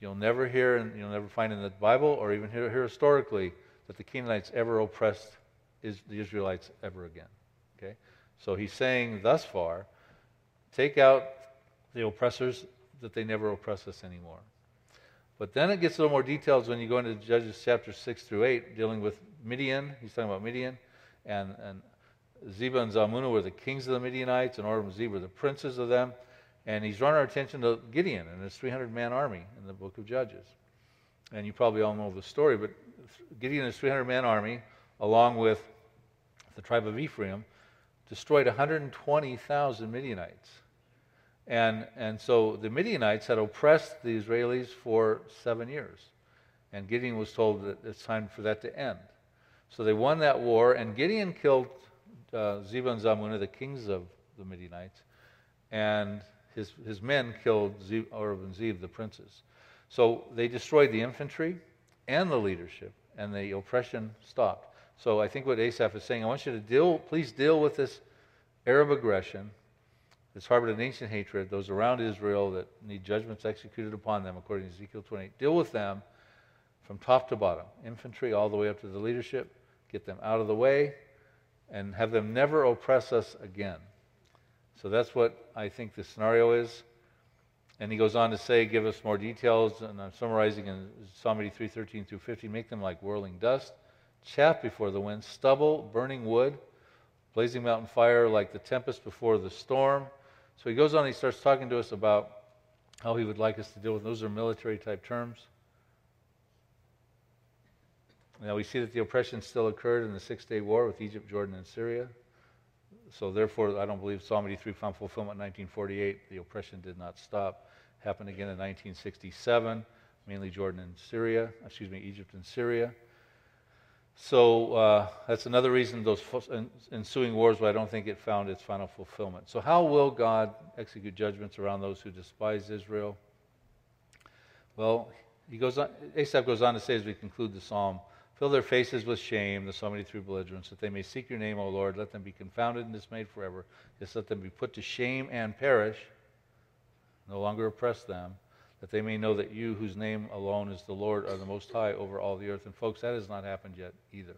you'll never hear and you'll never find in the Bible or even hear, hear historically that the Canaanites ever oppressed is the Israelites ever again. Okay? So he's saying thus far, take out the oppressors that they never oppress us anymore. But then it gets a little more details when you go into Judges chapter 6 through 8, dealing with Midian. He's talking about Midian. And, and Zebah and Zalmunna were the kings of the Midianites, and Oreb and Zeb were the princes of them. And he's drawn our attention to Gideon and his 300 man army in the book of Judges. And you probably all know the story, but Gideon and his 300 man army along with the tribe of Ephraim, destroyed 120,000 Midianites. And, and so the Midianites had oppressed the Israelis for seven years. And Gideon was told that it's time for that to end. So they won that war, and Gideon killed uh, Zebah and Zalmunna, the kings of the Midianites, and his, his men killed Zeb, and Zeb, the princes. So they destroyed the infantry and the leadership, and the oppression stopped. So I think what Asaph is saying, I want you to deal, please deal with this Arab aggression that's harbored an ancient hatred, those around Israel that need judgments executed upon them, according to Ezekiel 28. Deal with them from top to bottom, infantry all the way up to the leadership. Get them out of the way and have them never oppress us again. So that's what I think the scenario is. And he goes on to say, give us more details, and I'm summarizing in Psalm 83, 13 through 15, make them like whirling dust chaff before the wind, stubble, burning wood, blazing mountain fire like the tempest before the storm. So he goes on, he starts talking to us about how he would like us to deal with those are military type terms. Now we see that the oppression still occurred in the Six Day War with Egypt, Jordan, and Syria. So therefore, I don't believe Psalm 83 found fulfillment in 1948. The oppression did not stop. Happened again in 1967, mainly Jordan and Syria, excuse me, Egypt and Syria. So uh, that's another reason those ensuing wars, but I don't think it found its final fulfillment. So, how will God execute judgments around those who despise Israel? Well, he goes on, Asaph goes on to say as we conclude the psalm, Fill their faces with shame, the Psalm 83 belligerents, that they may seek your name, O Lord. Let them be confounded and dismayed forever. Yes, let them be put to shame and perish. No longer oppress them that they may know that you, whose name alone is the Lord, are the Most High over all the earth. And folks, that has not happened yet either.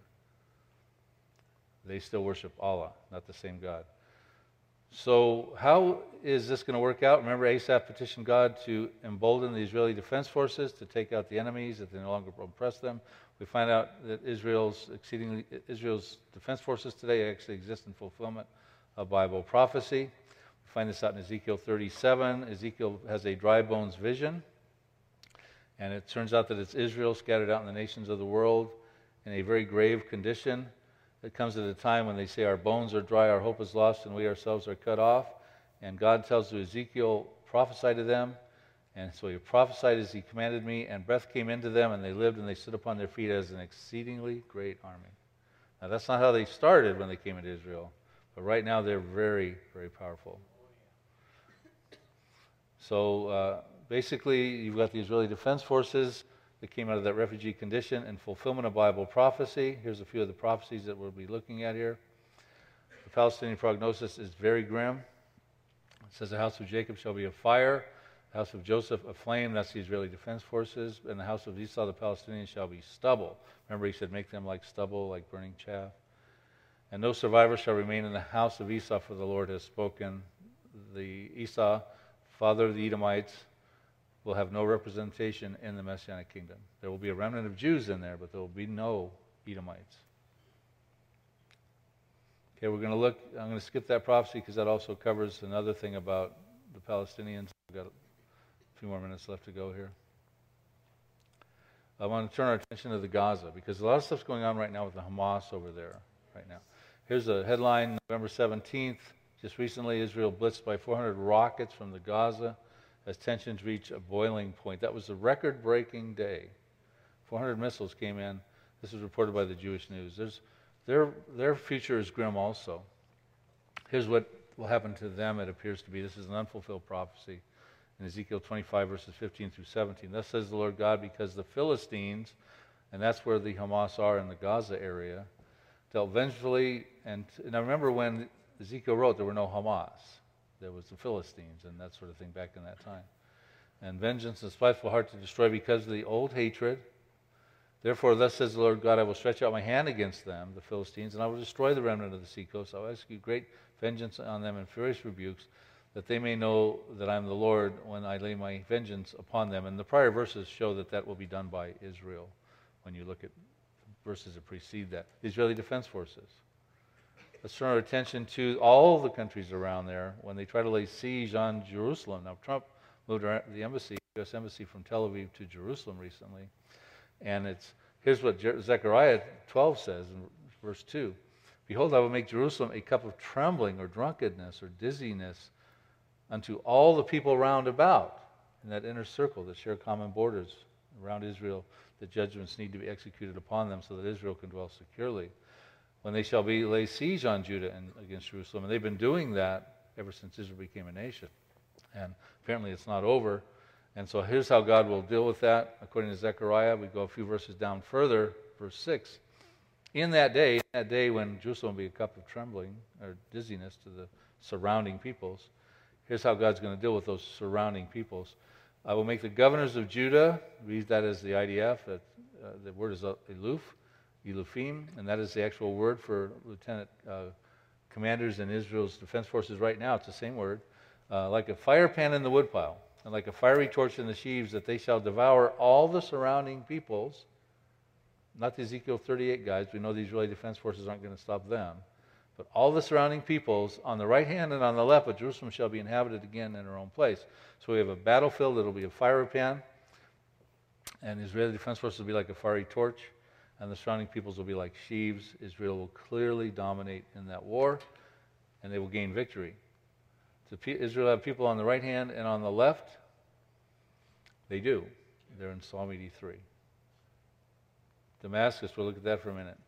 They still worship Allah, not the same God. So, how is this going to work out? Remember, Asaph petitioned God to embolden the Israeli defense forces to take out the enemies, that they no longer oppress them. We find out that Israel's exceedingly Israel's defense forces today actually exist in fulfillment of Bible prophecy. We find this out in Ezekiel 37. Ezekiel has a dry bones vision, and it turns out that it's Israel scattered out in the nations of the world in a very grave condition. It comes at a time when they say, Our bones are dry, our hope is lost, and we ourselves are cut off. And God tells Ezekiel, Prophesy to them. And so he prophesied as he commanded me, and breath came into them, and they lived and they stood upon their feet as an exceedingly great army. Now, that's not how they started when they came into Israel, but right now they're very, very powerful. So uh, basically, you've got the Israeli Defense Forces that came out of that refugee condition in fulfillment of Bible prophecy. Here's a few of the prophecies that we'll be looking at here. The Palestinian prognosis is very grim. It says, The house of Jacob shall be a fire, house of Joseph a flame. That's the Israeli Defense Forces. And the house of Esau, the Palestinians, shall be stubble. Remember, he said, Make them like stubble, like burning chaff. And no survivor shall remain in the house of Esau, for the Lord has spoken. The Esau, father of the Edomites, will have no representation in the Messianic kingdom. There will be a remnant of Jews in there, but there will be no Edomites. Okay, we're going to look, I'm going to skip that prophecy because that also covers another thing about the Palestinians. We've got few more minutes left to go here. I want to turn our attention to the Gaza because a lot of stuff's going on right now with the Hamas over there right now. Here's a headline November 17th. Just recently, Israel blitzed by 400 rockets from the Gaza as tensions reach a boiling point. That was a record breaking day. 400 missiles came in. This was reported by the Jewish News. There's, their, their future is grim also. Here's what will happen to them, it appears to be. This is an unfulfilled prophecy in Ezekiel 25, verses 15 through 17. Thus says the Lord God, because the Philistines, and that's where the Hamas are in the Gaza area, dealt vengefully. And I remember when Ezekiel wrote, there were no Hamas there was the Philistines and that sort of thing back in that time. And vengeance and spiteful heart to destroy because of the old hatred. Therefore, thus says the Lord God, I will stretch out my hand against them, the Philistines, and I will destroy the remnant of the seacoast. I will execute great vengeance on them and furious rebukes, that they may know that I am the Lord when I lay my vengeance upon them. And the prior verses show that that will be done by Israel when you look at verses that precede that. The Israeli Defense Forces. Let's turn our attention to all the countries around there when they try to lay siege on Jerusalem. Now, Trump moved the embassy, U.S. embassy, from Tel Aviv to Jerusalem recently, and it's here's what Zechariah 12 says in verse 2: "Behold, I will make Jerusalem a cup of trembling, or drunkenness, or dizziness, unto all the people round about in that inner circle that share common borders around Israel. The judgments need to be executed upon them so that Israel can dwell securely." when they shall be lay siege on Judah and against Jerusalem. And they've been doing that ever since Israel became a nation. And apparently it's not over. And so here's how God will deal with that. According to Zechariah, we go a few verses down further, verse 6. In that day, in that day when Jerusalem will be a cup of trembling or dizziness to the surrounding peoples, here's how God's going to deal with those surrounding peoples. I will make the governors of Judah, read that as the IDF, that, uh, the word is aloof, Elufim, and that is the actual word for lieutenant uh, commanders in Israel's defense forces right now. It's the same word. Uh, like a fire pan in the woodpile, and like a fiery torch in the sheaves, that they shall devour all the surrounding peoples. Not the Ezekiel 38 guys. We know the Israeli defense forces aren't going to stop them. But all the surrounding peoples on the right hand and on the left, but Jerusalem shall be inhabited again in her own place. So we have a battlefield that'll be a fire pan, and Israeli defense forces will be like a fiery torch and the surrounding peoples will be like sheaves. Israel will clearly dominate in that war, and they will gain victory. So Israel have people on the right hand and on the left. They do. They're in Psalm 83. Damascus, we'll look at that for a minute.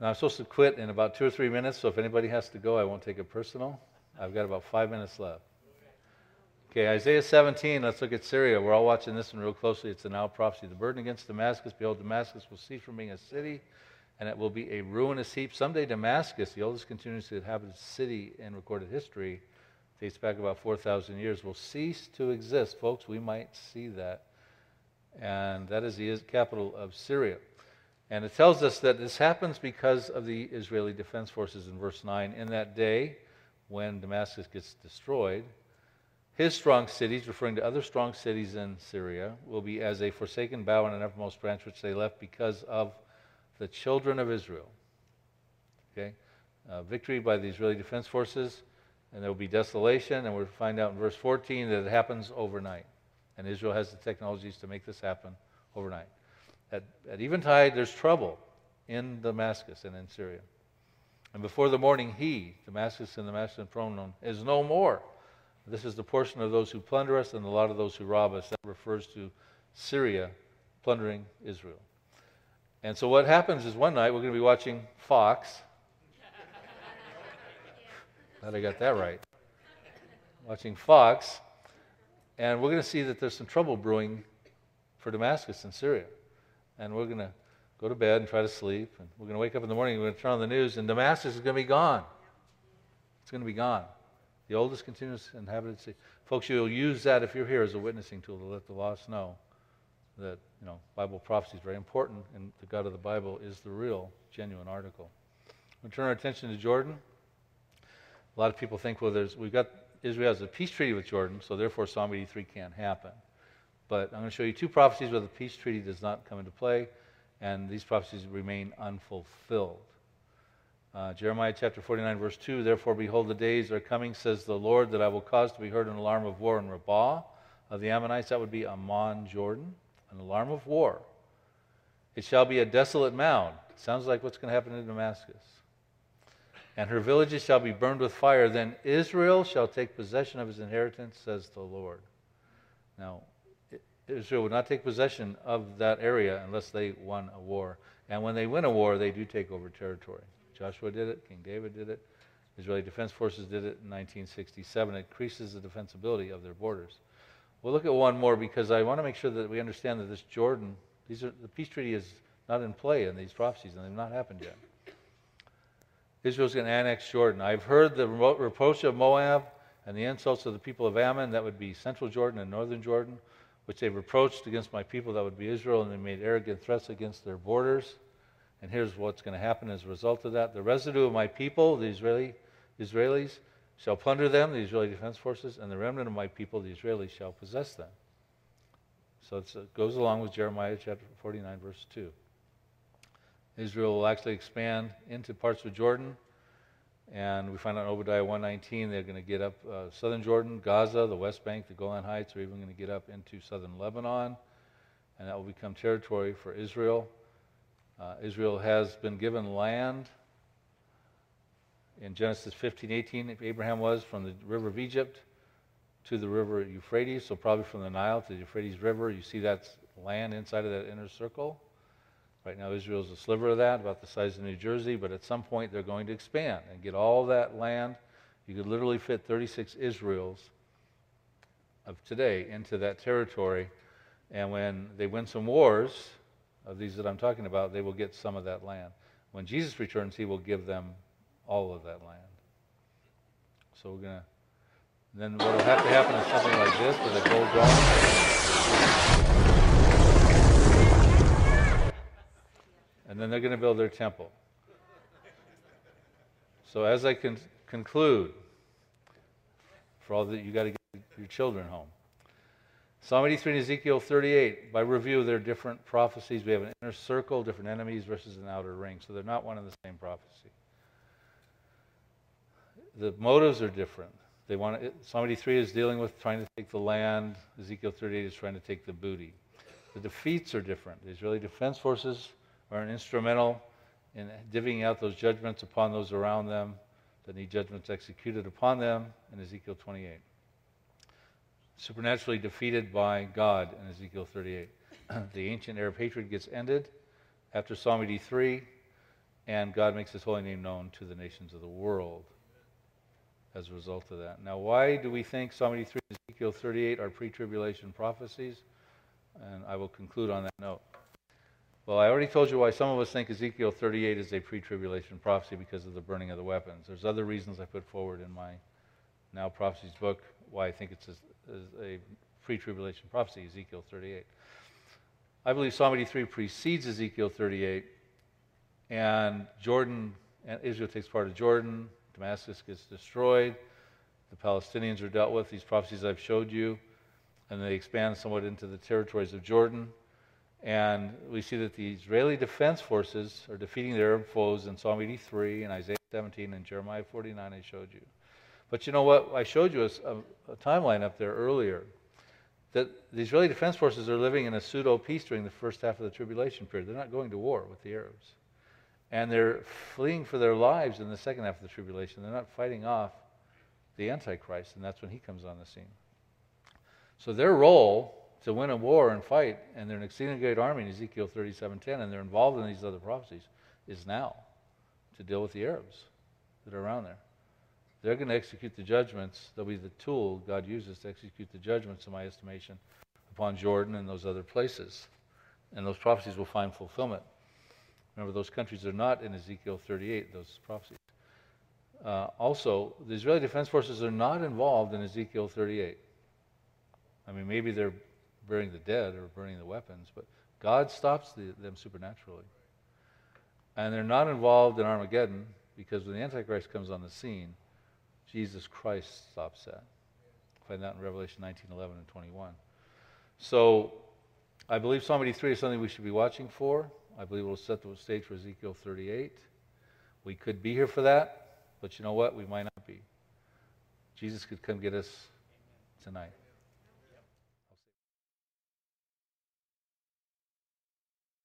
I'm supposed to quit in about two or three minutes, so if anybody has to go, I won't take it personal. I've got about five minutes left. Okay, Isaiah 17, let's look at Syria. We're all watching this one real closely. It's a now prophecy. The burden against Damascus, behold, Damascus will cease from being a city, and it will be a ruinous heap. Someday, Damascus, the oldest continuously inhabited city in recorded history, dates back about 4,000 years, will cease to exist. Folks, we might see that. And that is the capital of Syria. And it tells us that this happens because of the Israeli defense forces in verse 9. In that day, when Damascus gets destroyed, his strong cities, referring to other strong cities in Syria, will be as a forsaken bough and an uppermost branch which they left because of the children of Israel. Okay? Uh, victory by the Israeli defense forces, and there will be desolation, and we'll find out in verse 14 that it happens overnight. And Israel has the technologies to make this happen overnight. At, at eventide, there's trouble in Damascus and in Syria. And before the morning, he, Damascus and the and pronoun, is no more. This is the portion of those who plunder us and a lot of those who rob us. That refers to Syria plundering Israel. And so what happens is one night we're going to be watching Fox. Glad I got that right. Watching Fox, and we're going to see that there's some trouble brewing for Damascus and Syria. And we're going to go to bed and try to sleep. And we're going to wake up in the morning, we're going to turn on the news, and Damascus is going to be gone. It's going to be gone the oldest continuous inhabited city. Folks, you'll use that if you're here as a witnessing tool to let the lost know that you know Bible prophecy is very important, and the God of the Bible is the real, genuine article. We turn our attention to Jordan. A lot of people think, well, there's we've got Israel has a peace treaty with Jordan, so therefore Psalm 83 can't happen. But I'm going to show you two prophecies where the peace treaty does not come into play, and these prophecies remain unfulfilled. Uh, Jeremiah chapter 49, verse 2 Therefore, behold, the days are coming, says the Lord, that I will cause to be heard an alarm of war in Rabbah of the Ammonites. That would be Ammon, Jordan. An alarm of war. It shall be a desolate mound. Sounds like what's going to happen in Damascus. And her villages shall be burned with fire. Then Israel shall take possession of his inheritance, says the Lord. Now, Israel would not take possession of that area unless they won a war. And when they win a war, they do take over territory. Joshua did it, King David did it, Israeli Defense Forces did it in 1967. It increases the defensibility of their borders. We'll look at one more because I want to make sure that we understand that this Jordan, these are, the peace treaty is not in play in these prophecies, and they've not happened yet. Israel's going to annex Jordan. I've heard the reproach of Moab and the insults of the people of Ammon, that would be central Jordan and northern Jordan, which they reproached against my people, that would be Israel, and they made arrogant threats against their borders. And here's what's going to happen as a result of that. The residue of my people, the Israeli, Israelis, shall plunder them, the Israeli Defense Forces, and the remnant of my people, the Israelis, shall possess them. So it goes along with Jeremiah chapter 49, verse 2. Israel will actually expand into parts of Jordan, and we find out in Obadiah 119 they're going to get up uh, southern Jordan, Gaza, the West Bank, the Golan Heights, are even going to get up into southern Lebanon, and that will become territory for Israel. Uh, Israel has been given land. In Genesis 15, 18, Abraham was from the river of Egypt to the river Euphrates, so probably from the Nile to the Euphrates River. You see that's land inside of that inner circle. Right now, Israel is a sliver of that, about the size of New Jersey, but at some point they're going to expand and get all that land. You could literally fit 36 Israels of today into that territory. And when they win some wars, of these that I'm talking about, they will get some of that land. When Jesus returns, he will give them all of that land. So we're going to, then what will have to happen is something like this with a gold dome. And then they're going to build their temple. So as I can conclude, for all that you got to get your children home. Psalm 83 and Ezekiel 38, by review, they're different prophecies. We have an inner circle, different enemies versus an outer ring. So they're not one and the same prophecy. The motives are different. They want to, Psalm 83 is dealing with trying to take the land. Ezekiel 38 is trying to take the booty. The defeats are different. The Israeli defense forces are instrumental in divvying out those judgments upon those around them that need judgments executed upon them in Ezekiel 28 supernaturally defeated by God in Ezekiel 38. the ancient Arab hatred gets ended after Psalm 83, and God makes his holy name known to the nations of the world as a result of that. Now, why do we think Psalm 83 and Ezekiel 38 are pre tribulation prophecies? And I will conclude on that note. Well, I already told you why some of us think Ezekiel 38 is a pre tribulation prophecy because of the burning of the weapons. There's other reasons I put forward in my Now Prophecies book why I think it's is a pre tribulation prophecy, Ezekiel 38. I believe Psalm 83 precedes Ezekiel 38 and Jordan, and Israel takes part of Jordan, Damascus gets destroyed, the Palestinians are dealt with, these prophecies I've showed you, and they expand somewhat into the territories of Jordan. And we see that the Israeli defense forces are defeating their Arab foes in Psalm 83 and Isaiah 17 and Jeremiah 49, I showed you. But you know what? I showed you a, a, a timeline up there earlier that the Israeli defense forces are living in a pseudo peace during the first half of the tribulation period. They're not going to war with the Arabs. And they're fleeing for their lives in the second half of the tribulation. They're not fighting off the Antichrist, and that's when he comes on the scene. So their role to win a war and fight, and they're an exceedingly great army in Ezekiel 37:10, and they're involved in these other prophecies, is now to deal with the Arabs that are around there. They're going to execute the judgments. They'll be the tool God uses to execute the judgments, in my estimation, upon Jordan and those other places. And those prophecies will find fulfillment. Remember, those countries are not in Ezekiel 38, those prophecies. Uh, also, the Israeli Defense Forces are not involved in Ezekiel 38. I mean, maybe they're burying the dead or burning the weapons, but God stops the, them supernaturally. And they're not involved in Armageddon because when the Antichrist comes on the scene, Jesus Christ stops that. Find that in Revelation 19, 11, and 21. So I believe Psalm 83 is something we should be watching for. I believe it will set the stage for Ezekiel 38. We could be here for that, but you know what? We might not be. Jesus could come get us tonight.